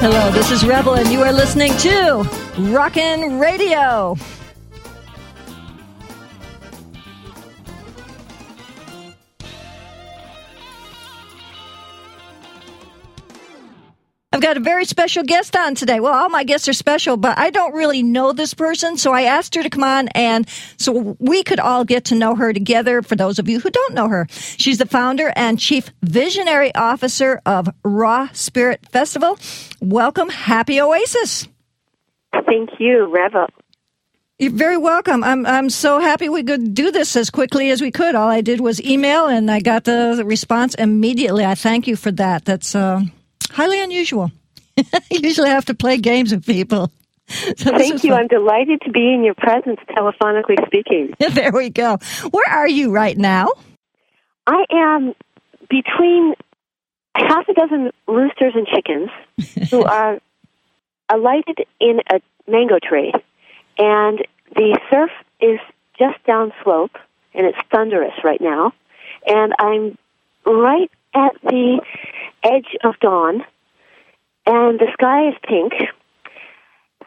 Hello, this is Revel, and you are listening to Rockin' Radio. Got a very special guest on today. Well, all my guests are special, but I don't really know this person, so I asked her to come on and so we could all get to know her together for those of you who don't know her. She's the founder and chief visionary officer of Raw Spirit Festival. Welcome, Happy Oasis. Thank you, Reva. You're very welcome. I'm I'm so happy we could do this as quickly as we could. All I did was email and I got the response immediately. I thank you for that. That's uh highly unusual. I usually I have to play games with people. So Thank you. Fun. I'm delighted to be in your presence, telephonically speaking. there we go. Where are you right now? I am between half a dozen roosters and chickens who are alighted in a mango tree, and the surf is just downslope, and it's thunderous right now. And I'm right at the edge of dawn, and the sky is pink,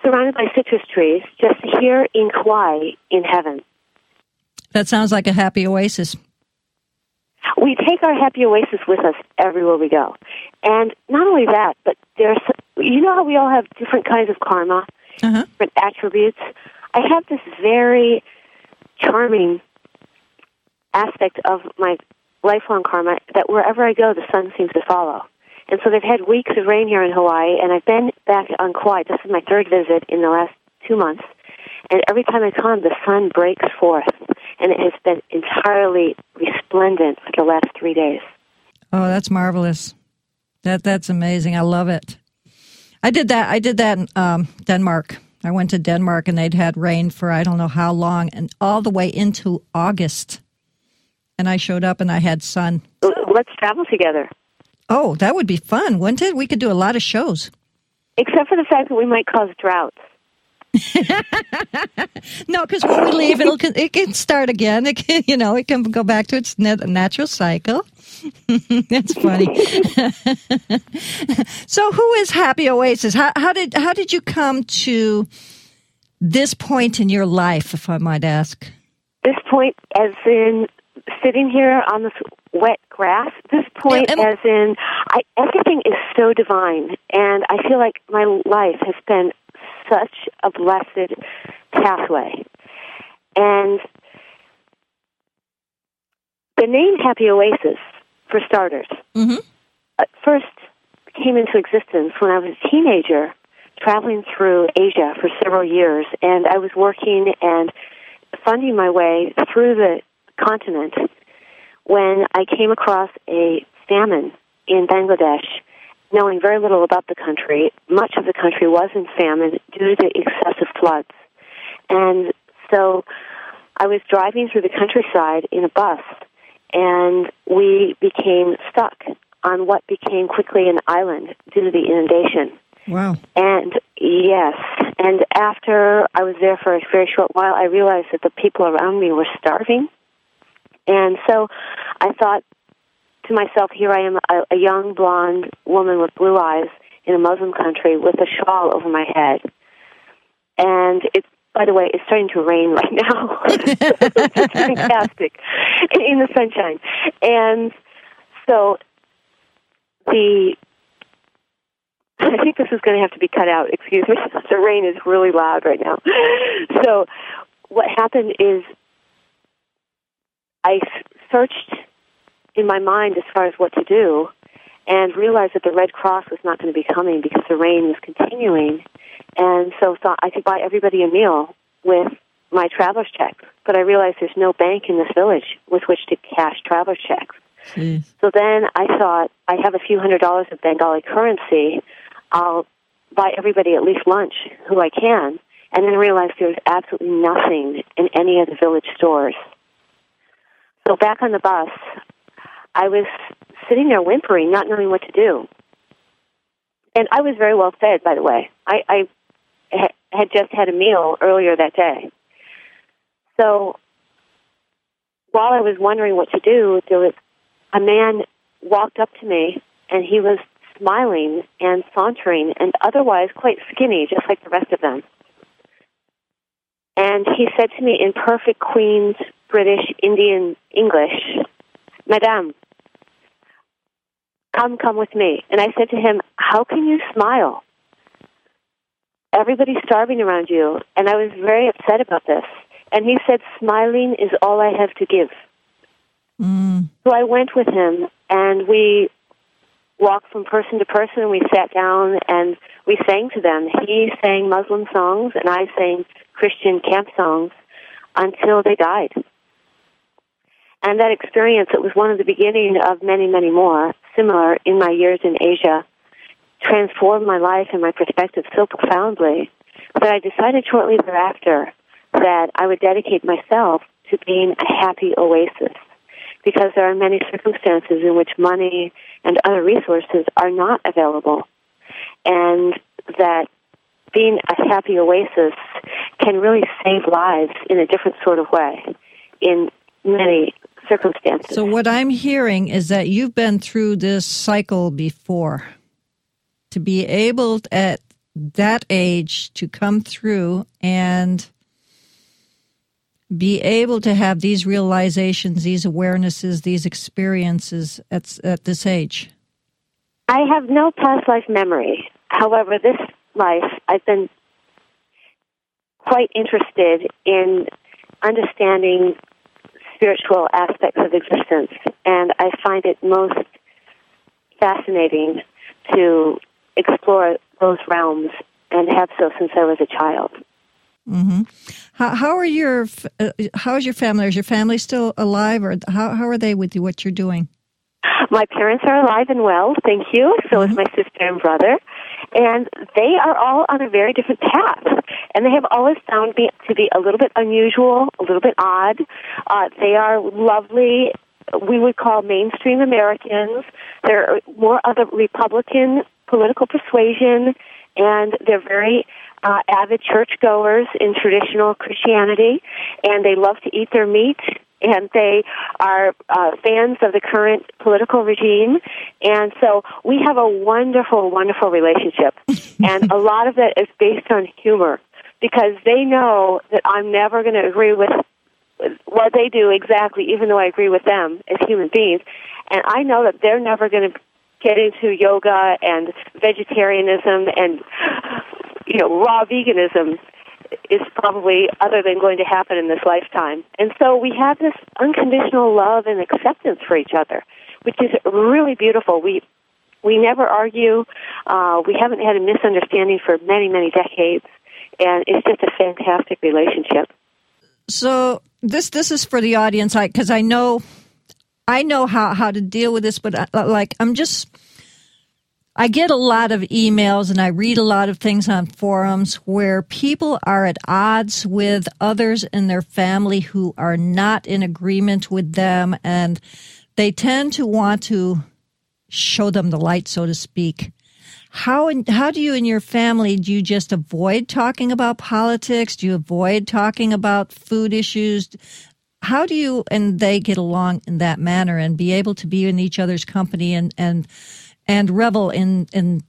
surrounded by citrus trees, just here in Kauai in heaven. That sounds like a happy oasis. We take our happy oasis with us everywhere we go. And not only that, but there's, you know how we all have different kinds of karma, uh-huh. different attributes? I have this very charming aspect of my lifelong karma that wherever I go, the sun seems to follow. And so they've had weeks of rain here in Hawaii, and I've been back on Kauai. This is my third visit in the last two months. And every time I come, the sun breaks forth, and it has been entirely resplendent for the last three days. Oh, that's marvelous. That that's amazing. I love it. I did that. I did that in um, Denmark. I went to Denmark, and they'd had rain for I don't know how long, and all the way into August and I showed up and I had sun. Let's travel together. Oh, that would be fun, wouldn't it? We could do a lot of shows. Except for the fact that we might cause droughts. no, because when we leave, it'll it can start again. It can, you know, it can go back to its natural cycle. That's funny. so, who is Happy Oasis? How, how did how did you come to this point in your life, if I might ask? This point, as in sitting here on this wet grass at this point as in I, everything is so divine and i feel like my life has been such a blessed pathway and the name happy oasis for starters mm-hmm. first came into existence when i was a teenager traveling through asia for several years and i was working and funding my way through the continent when I came across a famine in Bangladesh, knowing very little about the country. Much of the country was in famine due to the excessive floods. And so I was driving through the countryside in a bus, and we became stuck on what became quickly an island due to the inundation. Wow. And yes, and after I was there for a very short while, I realized that the people around me were starving and so I thought to myself, here I am, a, a young blonde woman with blue eyes in a Muslim country with a shawl over my head. And it's, by the way, it's starting to rain right now. it's fantastic in the sunshine. And so the I think this is going to have to be cut out. Excuse me. The rain is really loud right now. So what happened is I searched in my mind as far as what to do and realized that the Red Cross was not going to be coming because the rain was continuing. And so thought I could buy everybody a meal with my traveler's checks. But I realized there's no bank in this village with which to cash traveler's checks. Jeez. So then I thought, I have a few hundred dollars of Bengali currency. I'll buy everybody at least lunch who I can. And then realized there's absolutely nothing in any of the village stores. So back on the bus, I was sitting there whimpering, not knowing what to do. And I was very well fed, by the way. I, I ha- had just had a meal earlier that day. So while I was wondering what to do, there was a man walked up to me, and he was smiling and sauntering and otherwise quite skinny, just like the rest of them. And he said to me in perfect Queen's British Indian English, Madame, come, come with me. And I said to him, How can you smile? Everybody's starving around you. And I was very upset about this. And he said, Smiling is all I have to give. Mm. So I went with him and we walked from person to person. And we sat down and we sang to them. He sang Muslim songs and I sang Christian camp songs until they died. And that experience, it was one of the beginning of many, many more similar in my years in Asia, transformed my life and my perspective so profoundly that I decided shortly thereafter that I would dedicate myself to being a happy oasis because there are many circumstances in which money and other resources are not available. And that being a happy oasis can really save lives in a different sort of way in many circumstances. So, what I'm hearing is that you've been through this cycle before. To be able at that age to come through and be able to have these realizations, these awarenesses, these experiences at, at this age? I have no past life memory. However, this life, I've been quite interested in understanding spiritual aspects of existence, and I find it most fascinating to explore those realms and have so since I was a child. Mm-hmm. How, how are your uh, how is your family? Is your family still alive, or how how are they with you? What you're doing? My parents are alive and well, thank you. So mm-hmm. is my sister and brother, and they are all on a very different path. And they have always found me to be a little bit unusual, a little bit odd. Uh, they are lovely. We would call mainstream Americans. They're more of a Republican political persuasion, and they're very uh, avid churchgoers in traditional Christianity, and they love to eat their meat, and they are uh, fans of the current political regime. And so we have a wonderful, wonderful relationship, and a lot of it is based on humor because they know that I'm never going to agree with what they do exactly, even though I agree with them as human beings. And I know that they're never going to get into yoga and vegetarianism and you know, raw veganism is probably other than going to happen in this lifetime. And so we have this unconditional love and acceptance for each other, which is really beautiful. We we never argue. Uh, we haven't had a misunderstanding for many, many decades, and it's just a fantastic relationship. So this this is for the audience, because I, I know I know how how to deal with this, but I, uh, like I'm just I get a lot of emails and I read a lot of things on forums where people are at odds with others in their family who are not in agreement with them and they tend to want to show them the light, so to speak. How how do you in your family do you just avoid talking about politics? Do you avoid talking about food issues? How do you and they get along in that manner and be able to be in each other's company and and and revel in in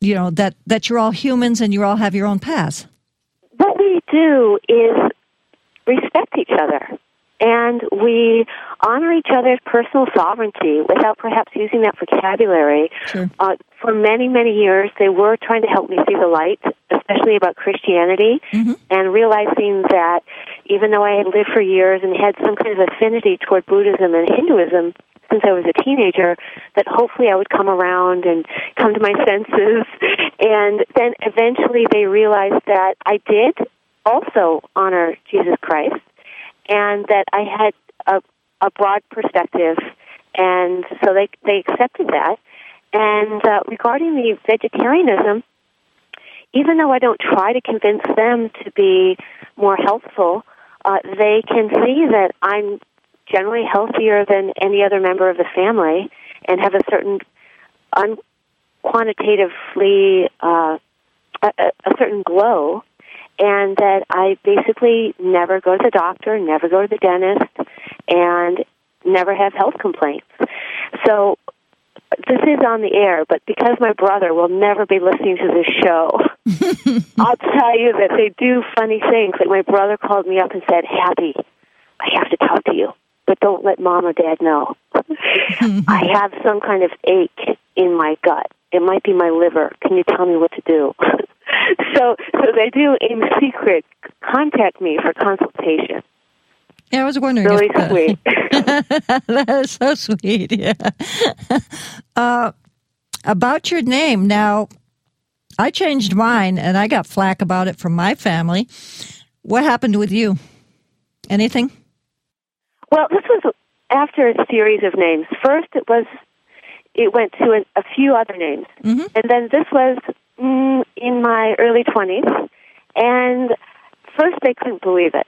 you know that that you're all humans and you all have your own paths. What we do is respect each other and we honor each other's personal sovereignty without perhaps using that vocabulary. Sure. Uh, for many, many years, they were trying to help me see the light, especially about Christianity, mm-hmm. and realizing that even though I had lived for years and had some kind of affinity toward Buddhism and Hinduism, since I was a teenager that hopefully I would come around and come to my senses. And then eventually they realized that I did also honor Jesus Christ and that I had a, a broad perspective. And so they, they accepted that. And uh, regarding the vegetarianism, even though I don't try to convince them to be more healthful, uh, they can see that I'm generally healthier than any other member of the family and have a certain unquantitatively uh, a, a certain glow and that I basically never go to the doctor, never go to the dentist, and never have health complaints. So this is on the air, but because my brother will never be listening to this show, I'll tell you that they do funny things. Like my brother called me up and said, Happy, I have to talk to you, but don't let mom or dad know. I have some kind of ache in my gut. It might be my liver. Can you tell me what to do? so, so they do in secret contact me for consultation. Yeah, I was wondering. Really if, uh, sweet. that is so sweet. Yeah. Uh, about your name now, I changed mine and I got flack about it from my family. What happened with you? Anything? Well, this was after a series of names. First, it was it went to a, a few other names, Mhm. and then this was mm, in my early twenties. And first, they couldn't believe it,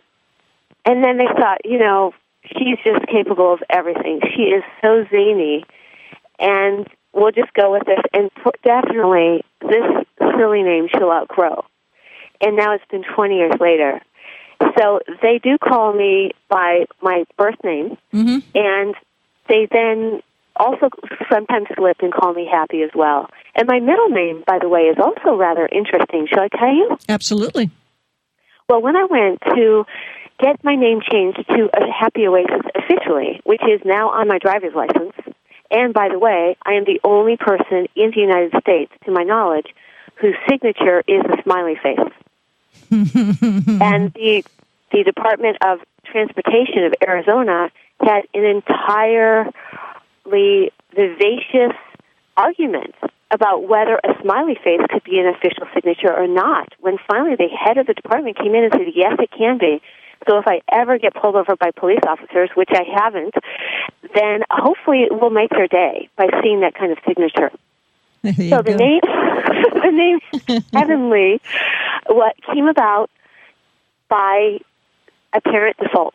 and then they thought, you know, she's just capable of everything. She is so zany, and we'll just go with this. And p- definitely, this silly name she'll outgrow. And now it's been 20 years later. So they do call me by my birth name, Mm-hmm. and they then also sometimes slip and call me Happy as well. And my middle name, by the way, is also rather interesting. Shall I tell you? Absolutely. Well, when I went to get my name changed to Happy Oasis officially, which is now on my driver's license, and by the way, I am the only person in the United States, to my knowledge, whose signature is a smiley face. And the the Department of Transportation of Arizona had an entirely vivacious argument about whether a smiley face could be an official signature or not. When finally the head of the department came in and said, "Yes, it can be." So if I ever get pulled over by police officers, which I haven't, then hopefully it will make their day by seeing that kind of signature. So the go. name, the name Heavenly, what came about by apparent default,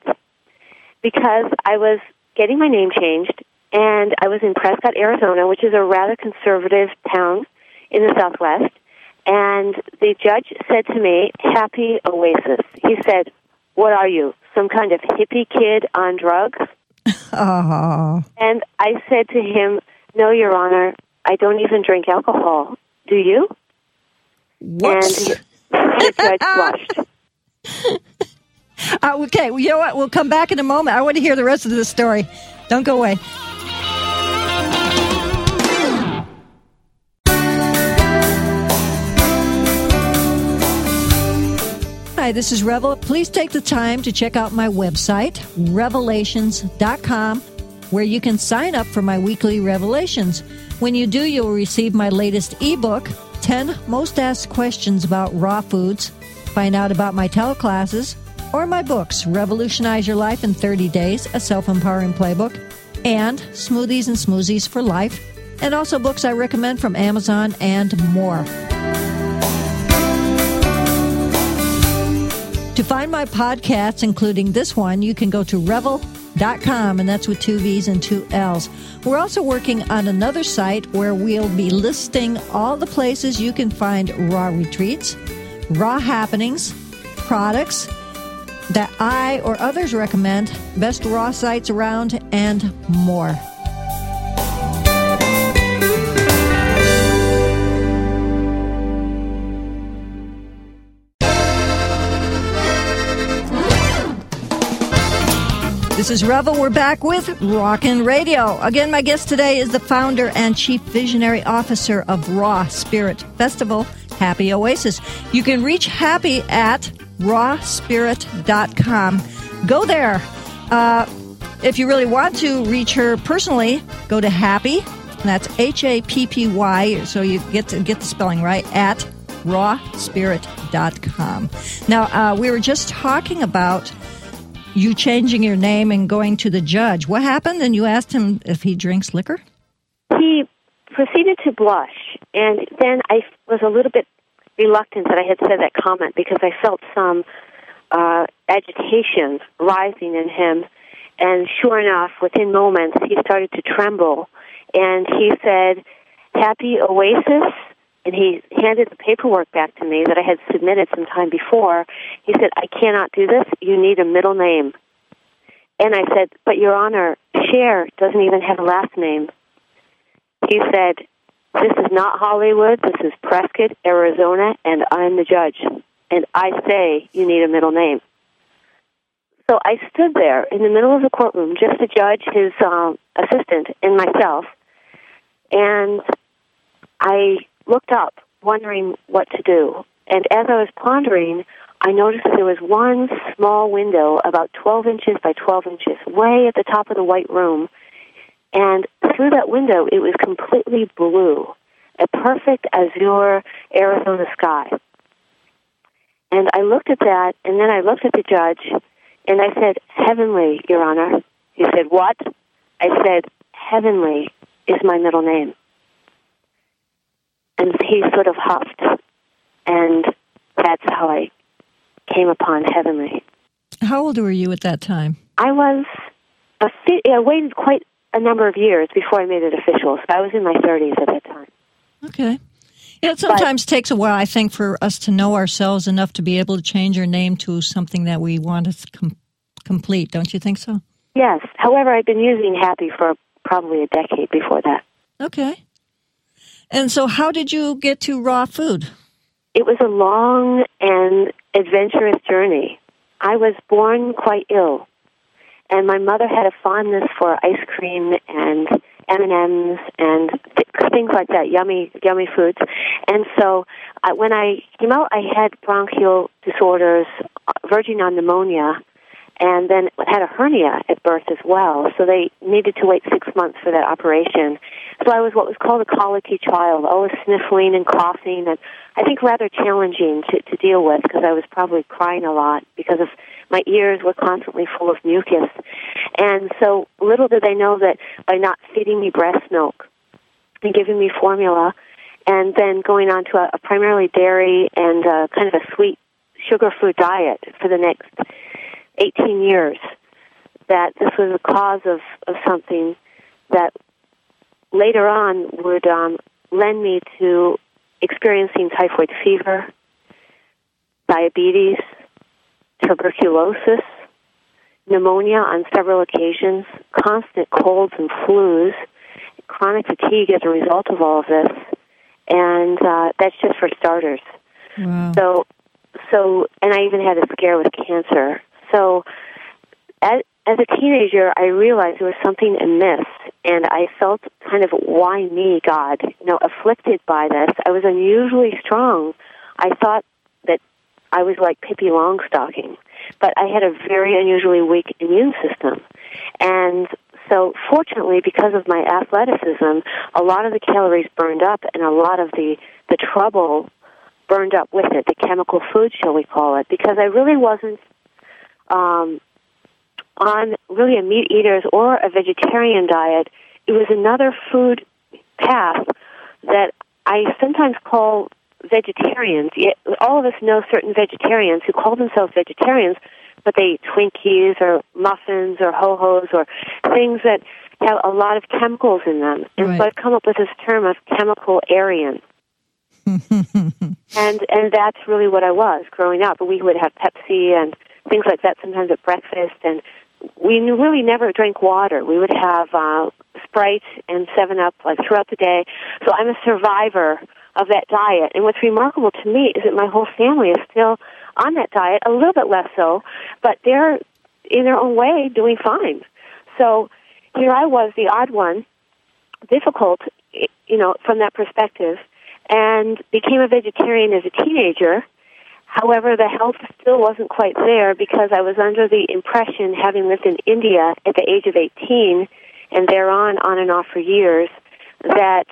because I was getting my name changed, and I was in Prescott, Arizona, which is a rather conservative town in the Southwest. And the judge said to me, "Happy Oasis." He said, "What are you? Some kind of hippie kid on drugs?" Oh, And I said to him, "No, Your Honor, I don't even drink alcohol. Do you?" whoops. And the. Uh, okay, you know what? We'll come back in a moment. I want to hear the rest of the story. Don't go away. Hi, this is Revel. Please take the time to check out my website, revelations.com, where you can sign up for my weekly revelations. When you do, you'll receive my latest ebook, 10 Most Asked Questions About Raw Foods, find out about my teleclasses, or my books, Revolutionize Your Life in 30 Days, a self empowering playbook, and Smoothies and Smoothies for Life, and also books I recommend from Amazon and more. To find my podcasts, including this one, you can go to revel.com, and that's with two V's and two L's. We're also working on another site where we'll be listing all the places you can find raw retreats, raw happenings, products that I or others recommend, best raw sites around, and more. This is Revel. We're back with Rockin' Radio. Again, my guest today is the founder and chief visionary officer of Raw Spirit Festival, Happy Oasis. You can reach Happy at rawspirit.com. Go there. Uh, if you really want to reach her personally, go to Happy. That's H A P P Y. So you get to get the spelling right at rawspirit.com. Now, uh, we were just talking about you changing your name and going to the judge. What happened? And you asked him if he drinks liquor? He proceeded to blush, and then I was a little bit reluctant that I had said that comment because I felt some uh, agitation rising in him. And sure enough, within moments, he started to tremble, and he said, "Happy Oasis." And he handed the paperwork back to me that I had submitted some time before. He said, I cannot do this. You need a middle name. And I said, But Your Honor, Cher doesn't even have a last name. he said, This is not Hollywood, this is Prescott, Arizona, and I'm the judge. And I say you need a middle name. So I stood there in the middle of the courtroom, just the judge, his um, assistant, and myself, and I looked up, wondering what to do. And as I was pondering, I noticed that there was one small window about 12 inches by 12 inches, way at the top of the white room. And through that window, it was completely blue, a perfect azure Arizona sky. And I looked at that, and then I looked at the judge, and I said, Heavenly, Your Honor. He said, What? I said, Heavenly is my middle name. He sort of huffed, and that's how I came upon Heavenly. How old were you at that time? I was, a fi- I waited quite a number of years before I made it official, so I was in my 30s at that time. Okay. Yeah, it sometimes but, takes a while, I think, for us to know ourselves enough to be able to change our name to something that we want to com- complete. Don't you think so? Yes. However, I've been using Happy for probably a decade before that. Okay. And so, how did you get to raw food? It was a long and adventurous journey. I was born quite ill, and my mother had a fondness for ice cream and M and M's and things like that, yummy, yummy foods. And so, uh, when I came out, I had bronchial disorders, uh, verging on pneumonia, and then had a hernia at birth as well. So they needed to wait six months for that operation. So I was what was called a colicky child, always sniffling and coughing, and I think rather challenging to, to deal with because I was probably crying a lot because of my ears were constantly full of mucus. And so little did they know that by not feeding me breast milk and giving me formula, and then going on to a, a primarily dairy and uh, kind of a sweet sugar food diet for the next 18 years that this was a cause of, of something that later on would um, lend me to experiencing typhoid fever, diabetes, tuberculosis, pneumonia on several occasions, constant colds and flus, chronic fatigue as a result of all of this, and uh, that's just for starters. Wow. So, so, and I even had a scare with cancer so as, as a teenager, I realized there was something amiss, and I felt kind of, why me, God? You know, afflicted by this. I was unusually strong. I thought that I was like Pippi Longstocking, but I had a very unusually weak immune system. And so, fortunately, because of my athleticism, a lot of the calories burned up, and a lot of the the trouble burned up with it. The chemical food, shall we call it? Because I really wasn't um, on really a meat eaters or a vegetarian diet, it was another food path that I sometimes call vegetarians. All of us know certain vegetarians who call themselves vegetarians, but they eat Twinkies or muffins or ho hos or things that have a lot of chemicals in them. And right. so I've come up with this term of chemical Aryan. and and that's really what I was growing up. We would have Pepsi and things like that sometimes at breakfast and we really never drank water. We would have uh, Sprite and Seven Up like throughout the day. So I'm a survivor of that diet. And what's remarkable to me is that my whole family is still on that diet, a little bit less so, but they're in their own way doing fine. So here I was, the odd one, difficult, you know, from that perspective, and became a vegetarian as a teenager However, the health still wasn't quite there because I was under the impression, having lived in India at the age of 18 and thereon on and off for years, that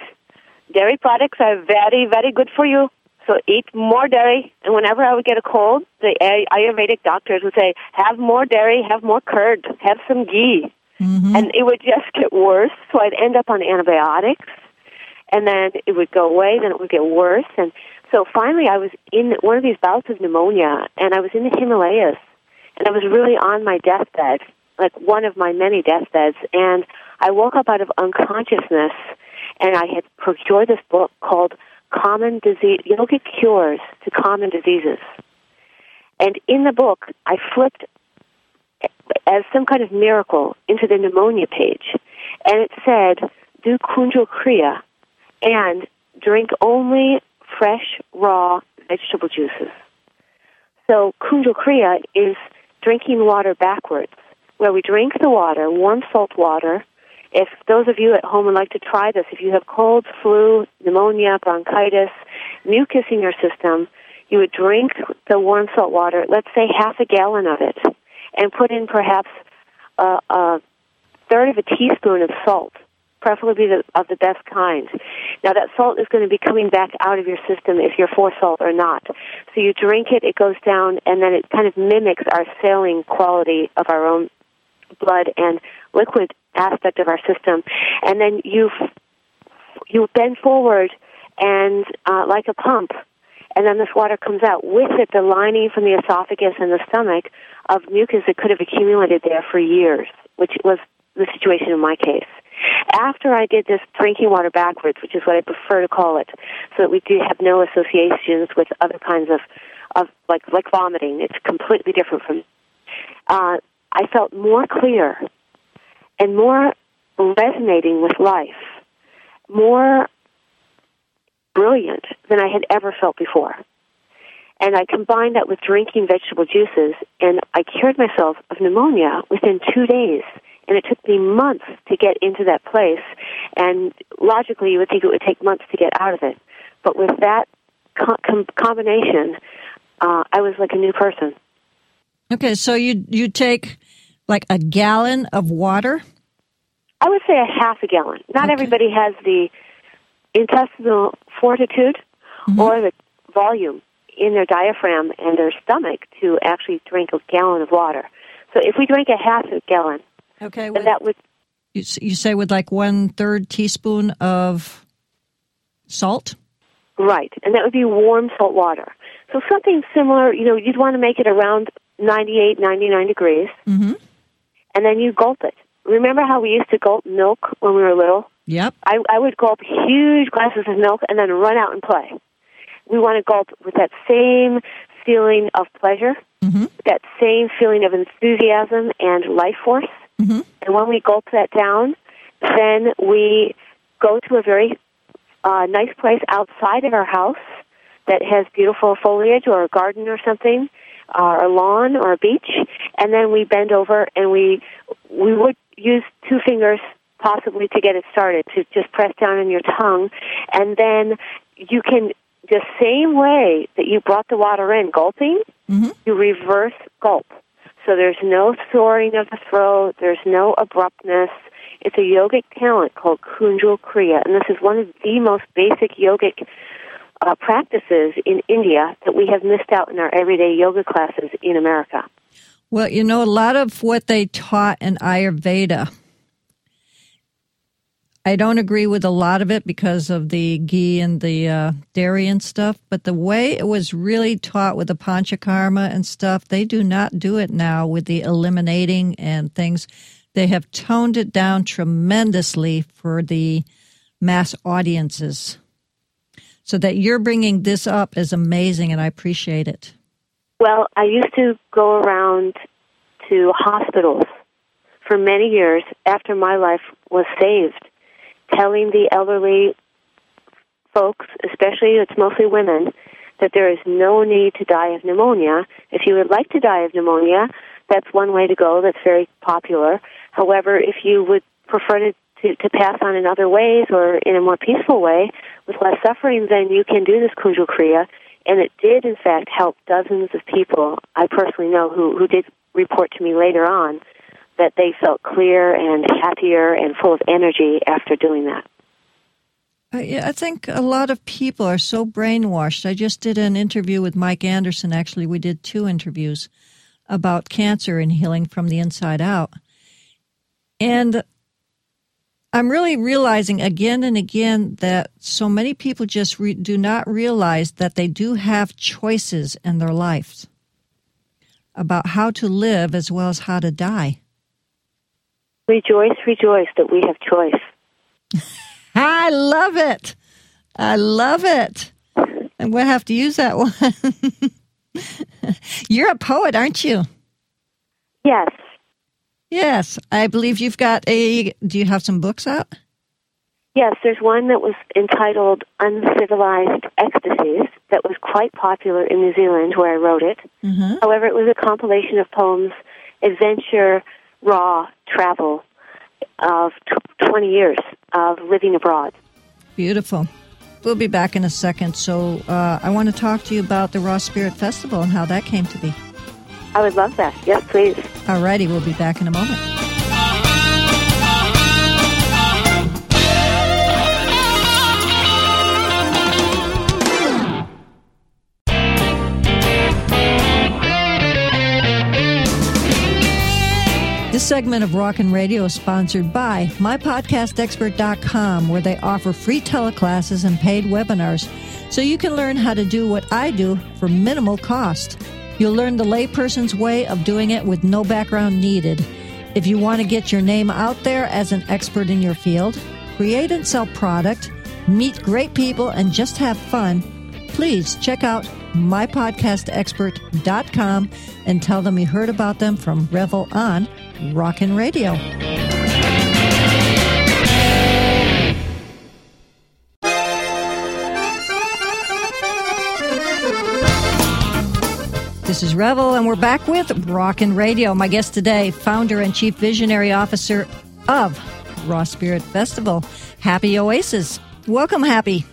dairy products are very, very good for you. So eat more dairy. And whenever I would get a cold, the Ayurvedic doctors would say, have more dairy, have more curd, have some ghee. Mm-hmm. And it would just get worse. So I'd end up on antibiotics. And then it would go away, then it would get worse. And so finally, I was in one of these bouts of pneumonia, and I was in the Himalayas, and I was really on my deathbed, like one of my many deathbeds, and I woke up out of unconsciousness, and I had procured this book called Common Disease, Yogic Cures to Common Diseases. And in the book, I flipped as some kind of miracle into the pneumonia page, and it said, do Kunjal Kriya, and drink only fresh, raw vegetable juices. So Kunjal Kriya is drinking water backwards, where we drink the water, warm salt water. If those of you at home would like to try this, if you have colds, flu, pneumonia, bronchitis, mucus in your system, you would drink the warm salt water, let's say half a gallon of it, and put in perhaps a, a third of a teaspoon of salt, preferably the, of the best kind. Now that salt is going to be coming back out of your system if you're for salt or not. So you drink it, it goes down, and then it kind of mimics our saline quality of our own blood and liquid aspect of our system. And then you you bend forward and uh, like a pump, and then this water comes out with it the lining from the esophagus and the stomach of mucus that could have accumulated there for years, which was the situation in my case. After I did this drinking water backwards, which is what I prefer to call it, so that we do have no associations with other kinds of, of like like vomiting. It's completely different from. Uh, I felt more clear and more resonating with life, more brilliant than I had ever felt before. And I combined that with drinking vegetable juices, and I cured myself of pneumonia within two days. And it took me months to get into that place. And logically, you would think it would take months to get out of it. But with that com- combination, uh, I was like a new person. Okay, so you you take like a gallon of water. I would say a half a gallon. Not okay. everybody has the intestinal fortitude mm-hmm. or the volume in their diaphragm and their stomach to actually drink a gallon of water. So if we drank a half a gallon, Okay. With, that would. You, you say with like one third teaspoon of salt? Right. And that would be warm salt water. So something similar, you know, you'd want to make it around 98, 99 degrees. Mm-hmm. And then you gulp it. Remember how we used to gulp milk when we were little? Yep. I, I would gulp huge glasses of milk and then run out and play. We want to gulp with that same feeling of pleasure, mm-hmm. that same feeling of enthusiasm and life force. Mm-hmm. And when we gulp that down, then we go to a very uh, nice place outside of our house that has beautiful foliage or a garden or something, uh, or a lawn or a beach, and then we bend over and we we would use two fingers possibly to get it started to just press down on your tongue, and then you can the same way that you brought the water in, gulping, mm-hmm. you reverse gulp. So there's no soaring of the throat, there's no abruptness. It's a yogic talent called Kunjal Kriya, and this is one of the most basic yogic uh, practices in India that we have missed out in our everyday yoga classes in America. Well, you know, a lot of what they taught in Ayurveda I don't agree with a lot of it because of the ghee and the uh, dairy and stuff, but the way it was really taught with the panchakarma and stuff, they do not do it now with the eliminating and things. They have toned it down tremendously for the mass audiences. So that you're bringing this up is amazing, and I appreciate it. Well, I used to go around to hospitals for many years after my life was saved telling the elderly folks, especially it's mostly women, that there is no need to die of pneumonia. If you would like to die of pneumonia, that's one way to go. That's very popular. However, if you would prefer to, to, to pass on in other ways or in a more peaceful way with less suffering, then you can do this Kunjal Kriya. And it did, in fact, help dozens of people I personally know who, who did report to me later on that they felt clear and happier and full of energy after doing that. Uh, I think a lot of people are so brainwashed. I just did an interview with Mike Anderson. Actually, we did two interviews about cancer and healing from the inside out. And I'm really realizing again and again that so many people just re- do not realize that they do have choices in their lives about how to live as well as how to die. Rejoice, rejoice that we have choice. I love it. I love it. And we'll have to use that one. You're a poet, aren't you? Yes. Yes. I believe you've got a. Do you have some books out? Yes, there's one that was entitled Uncivilized Ecstasies that was quite popular in New Zealand where I wrote it. Mm-hmm. However, it was a compilation of poems, adventure, raw, travel of t- 20 years of living abroad. Beautiful. We'll be back in a second. So uh, I want to talk to you about the Raw Spirit Festival and how that came to be. I would love that. Yes, please. All righty, we'll be back in a moment. Segment of Rockin' Radio is sponsored by MyPodcastExpert.com, where they offer free teleclasses and paid webinars so you can learn how to do what I do for minimal cost. You'll learn the layperson's way of doing it with no background needed. If you want to get your name out there as an expert in your field, create and sell product, meet great people, and just have fun, please check out mypodcastexpert.com and tell them you heard about them from Revel on Rockin' Radio. This is Revel, and we're back with Rockin' Radio. My guest today, founder and chief visionary officer of Raw Spirit Festival, Happy Oasis. Welcome, Happy.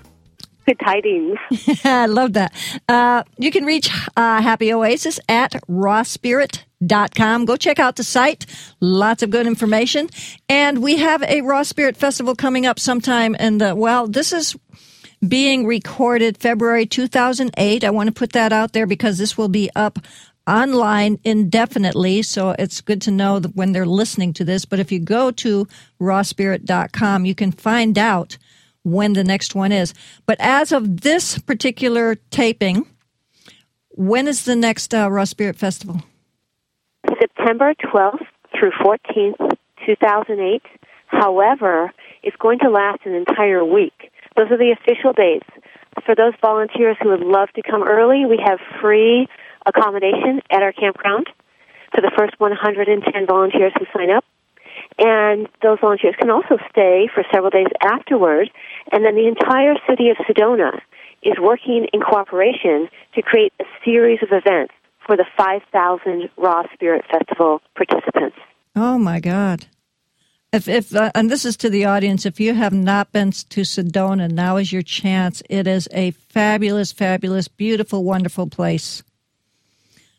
Good tidings. I love that. Uh, you can reach uh, Happy Oasis at rawspirit.com. Go check out the site. Lots of good information. And we have a Raw Spirit Festival coming up sometime in the, well, this is being recorded February 2008. I want to put that out there because this will be up online indefinitely. So it's good to know when they're listening to this. But if you go to rawspirit.com, you can find out when the next one is. But as of this particular taping, when is the next uh, Raw Spirit Festival? September 12th through 14th, 2008. However, it's going to last an entire week. Those are the official dates. For those volunteers who would love to come early, we have free accommodation at our campground for the first 110 volunteers who sign up. And those volunteers can also stay for several days afterward. And then the entire city of Sedona is working in cooperation to create a series of events for the 5,000 Raw Spirit Festival participants. Oh my God. If, if uh, and this is to the audience, if you have not been to Sedona, now is your chance. It is a fabulous, fabulous, beautiful, wonderful place.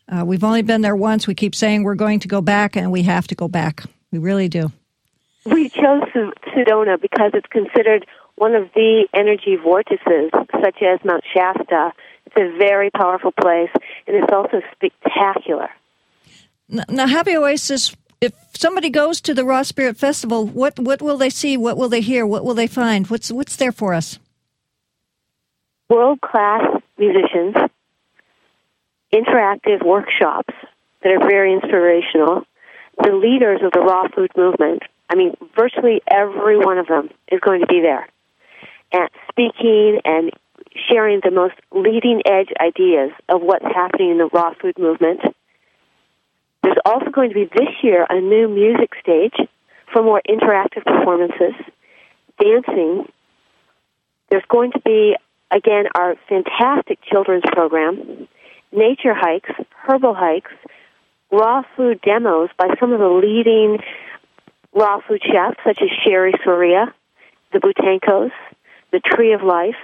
Uh, we've only been there once. We keep saying we're going to go back, and we have to go back. We really do. We chose Sedona because it's considered one of the energy vortices, such as Mount Shasta. It's a very powerful place, and it's also spectacular. Now, Happy Oasis, if somebody goes to the Raw Spirit Festival, what, what will they see? What will they hear? What will they find? What's, what's there for us? World class musicians, interactive workshops that are very inspirational, the leaders of the raw food movement. I mean, virtually every one of them is going to be there and speaking and sharing the most leading edge ideas of what's happening in the raw food movement. There's also going to be this year a new music stage for more interactive performances, dancing. There's going to be, again, our fantastic children's program, nature hikes, herbal hikes, raw food demos by some of the leading raw food chefs, such as Cherie Soria, the Boutenkos, the Tree of Life.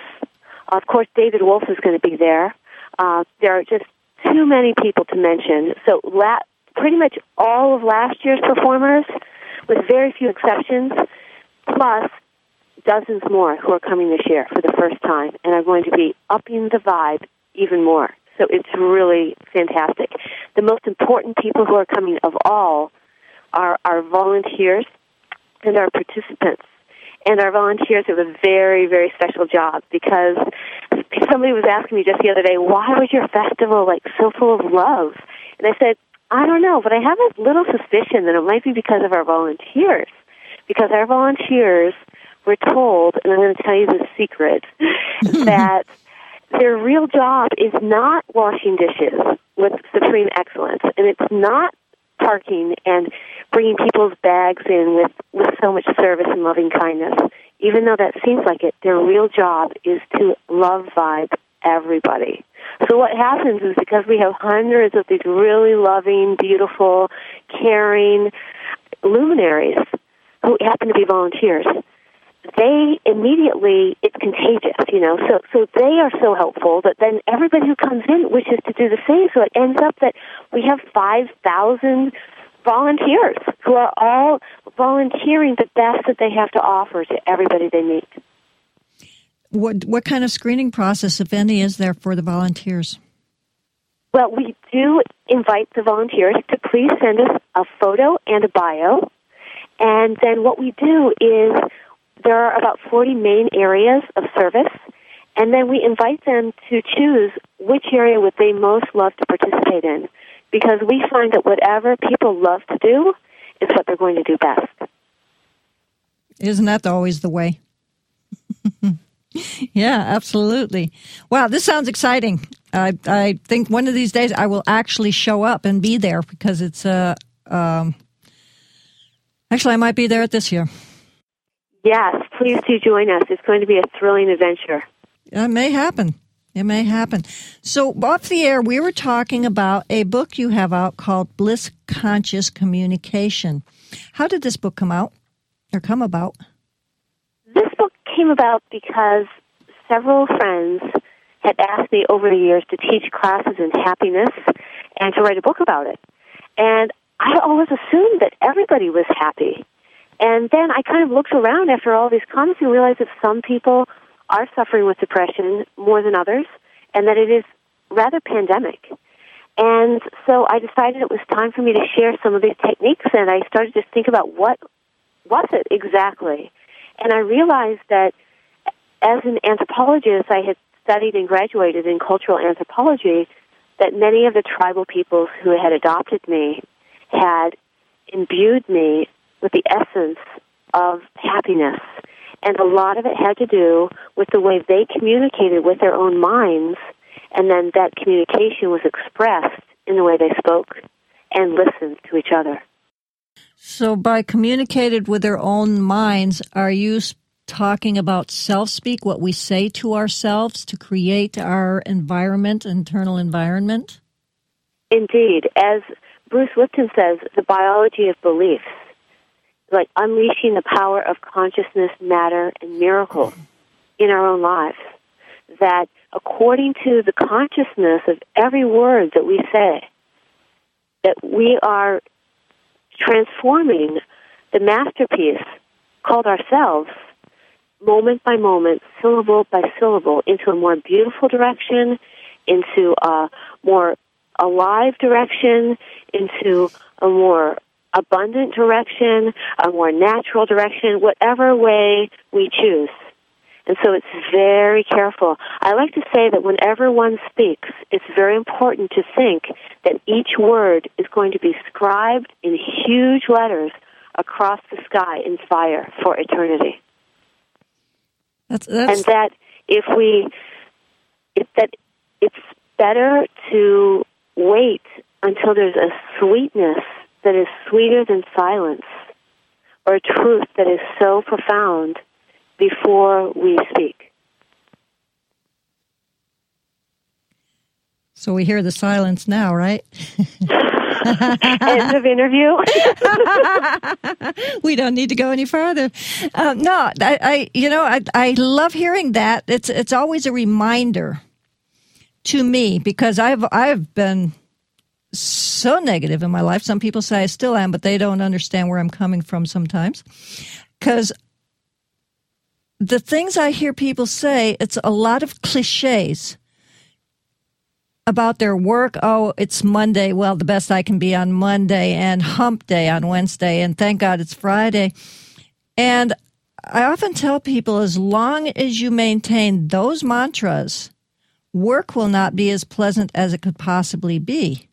Of course, David Wolfe is going to be there. Uh, there are just too many people to mention. So, la- pretty much all of last year's performers, with very few exceptions, plus dozens more who are coming this year for the first time and are going to be upping the vibe even more. So it's really fantastic. The most important people who are coming of all are our volunteers and our participants. And our volunteers have a very, very special job because somebody was asking me just the other day, why was your festival like so full of love? And I said, I don't know, but I have a little suspicion that it might be because of our volunteers. Because our volunteers were told, and I'm going to tell you the secret, that their real job is not washing dishes with supreme excellence, and it's not parking and bringing people's bags in with, with so much service and loving kindness. even though that seems like it, their real job is to love vibe everybody. So what happens is because we have hundreds of these really loving, beautiful, caring luminaries who happen to be volunteers, they immediately it's contagious, you know. So so they are so helpful that then everybody who comes in wishes to do the same. So it ends up that we have five thousand volunteers who are all volunteering the best that they have to offer to everybody they meet. What what kind of screening process, if any, is there for the volunteers? Well, we do invite the volunteers to please send us a photo and a bio. And then what we do is there are about 40 main areas of service, and then we invite them to choose which area would they most love to participate in. Because we find that whatever people love to do is what they're going to do best. Isn't that always the way? yeah, absolutely. Wow, this sounds exciting. I I think one of these days I will actually show up and be there because it's a. Uh, um, actually, I might be there at this year. Yes, please do join us. It's going to be a thrilling adventure. It may happen. It may happen. So, off the air, we were talking about a book you have out called Bliss Conscious Communication. How did this book come out or come about? This book came about because several friends had asked me over the years to teach classes in happiness and to write a book about it. And I always assumed that everybody was happy. And then I kind of looked around after all these comments and realized that some people are suffering with depression more than others, and that it is rather pandemic. And so I decided it was time for me to share some of these techniques, and I started to think about what was it exactly. And I realized that as an anthropologist, I had studied and graduated in cultural anthropology, that many of the tribal peoples who had adopted me had imbued me with the essence of happiness. And a lot of it had to do with the way they communicated with their own minds, and then that communication was expressed in the way they spoke and listened to each other. So, by communicated with their own minds, are you talking about self speak, what we say to ourselves to create our environment, internal environment? Indeed. As Bruce Lipton says, the biology of beliefs like unleashing the power of consciousness, matter, and miracles in our own lives. That according to the consciousness of every word that we say, that we are transforming the masterpiece called ourselves moment by moment, syllable by syllable, into a more beautiful direction, into a more alive direction, into a more abundant direction, a more natural direction, whatever way we choose. And so it's very careful. I like to say that whenever one speaks, it's very important to think that each word is going to be scribed in huge letters across the sky in fire for eternity. That's, that's... And that if we, if that it's better to wait until there's a sweetness that is sweeter than silence, or a truth that is so profound before we speak. So we hear the silence now, right? End of interview. we don't need to go any further. Um, no, I, I, you know, I, I love hearing that. It's, it's always a reminder to me because I've, I've been so negative in my life. Some people say I still am, but they don't understand where I'm coming from sometimes. Because the things I hear people say, it's a lot of cliches about their work. Oh, it's Monday. Well, the best I can be on Monday and hump day on Wednesday. And thank God it's Friday. And I often tell people as long as you maintain those mantras, work will not be as pleasant as it could possibly be.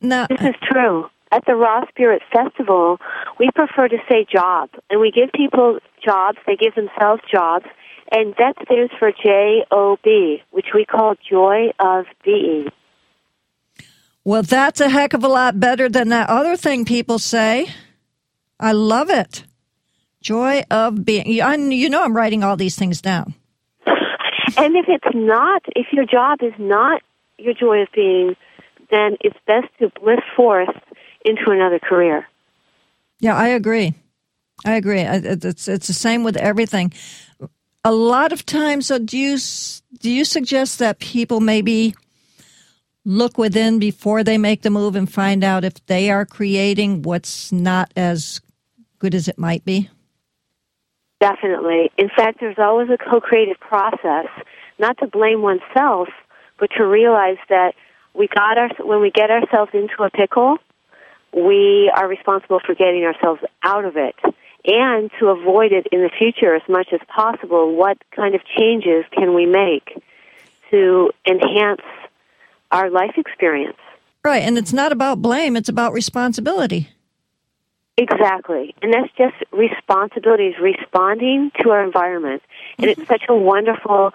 No. This is true. At the Raw Spirit Festival, we prefer to say job, and we give people jobs. They give themselves jobs, and that stands for J O B, which we call joy of being. Well, that's a heck of a lot better than that other thing people say. I love it. Joy of being. You know, I'm writing all these things down. And if it's not, if your job is not your joy of being, then it's best to bliss forth into another career. Yeah, I agree. I agree. It's it's the same with everything. A lot of times, so do you do you suggest that people maybe look within before they make the move and find out if they are creating what's not as good as it might be? Definitely. In fact, there's always a co-creative process. Not to blame oneself, but to realize that we got our when we get ourselves into a pickle, we are responsible for getting ourselves out of it and to avoid it in the future as much as possible. What kind of changes can we make to enhance our life experience? Right, and it's not about blame, it's about responsibility. Exactly. And that's just responsibility is responding to our environment. And it's mm-hmm. such a wonderful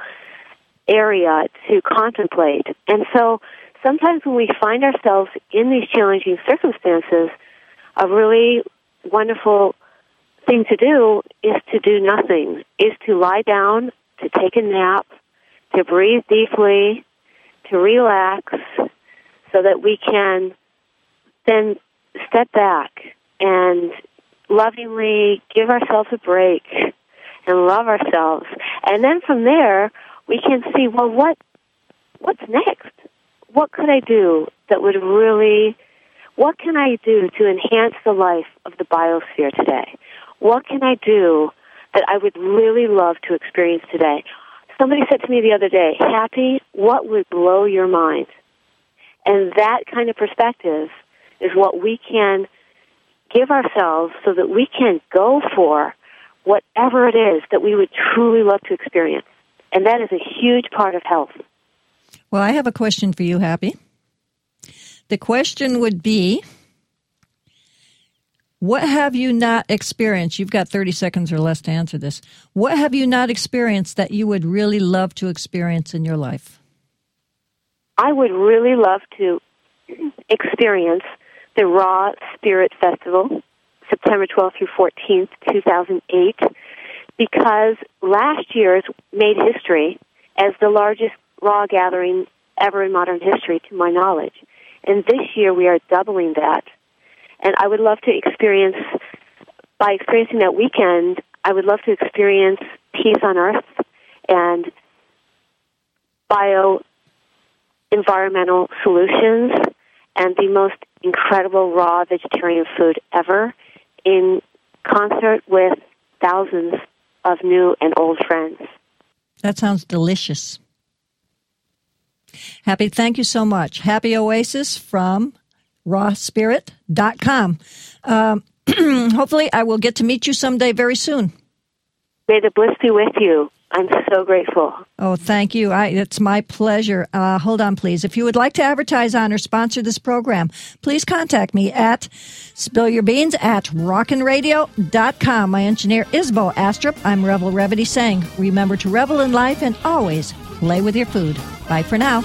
area to contemplate. And so sometimes when we find ourselves in these challenging circumstances, a really wonderful thing to do is to do nothing, is to lie down, to take a nap, to breathe deeply, to relax, so that we can then step back and lovingly give ourselves a break and love ourselves. And then from there, we can see, well, what, what's next? What could I do that would really, what can I do to enhance the life of the biosphere today? What can I do that I would really love to experience today? Somebody said to me the other day, Happy, what would blow your mind? And that kind of perspective is what we can give ourselves so that we can go for whatever it is that we would truly love to experience. And that is a huge part of health. Well, I have a question for you, Happy. The question would be What have you not experienced? You've got 30 seconds or less to answer this. What have you not experienced that you would really love to experience in your life? I would really love to experience the Raw Spirit Festival, September 12th through 14th, 2008 because last year's made history as the largest raw gathering ever in modern history, to my knowledge. And this year we are doubling that. And I would love to experience, by experiencing that weekend, I would love to experience peace on earth and bio environmental solutions and the most incredible raw vegetarian food ever in concert with thousands of new and old friends. That sounds delicious. Happy, thank you so much. Happy Oasis from rawspirit.com. Um, hopefully, I will get to meet you someday very soon. May the bliss be with you. I'm so grateful. Oh, thank you. I, it's my pleasure. Uh, hold on, please. If you would like to advertise on or sponsor this program, please contact me at spillyourbeans at rockinradio.com. My engineer is Bo Astrup. I'm Revel Revity saying, remember to revel in life and always play with your food. Bye for now.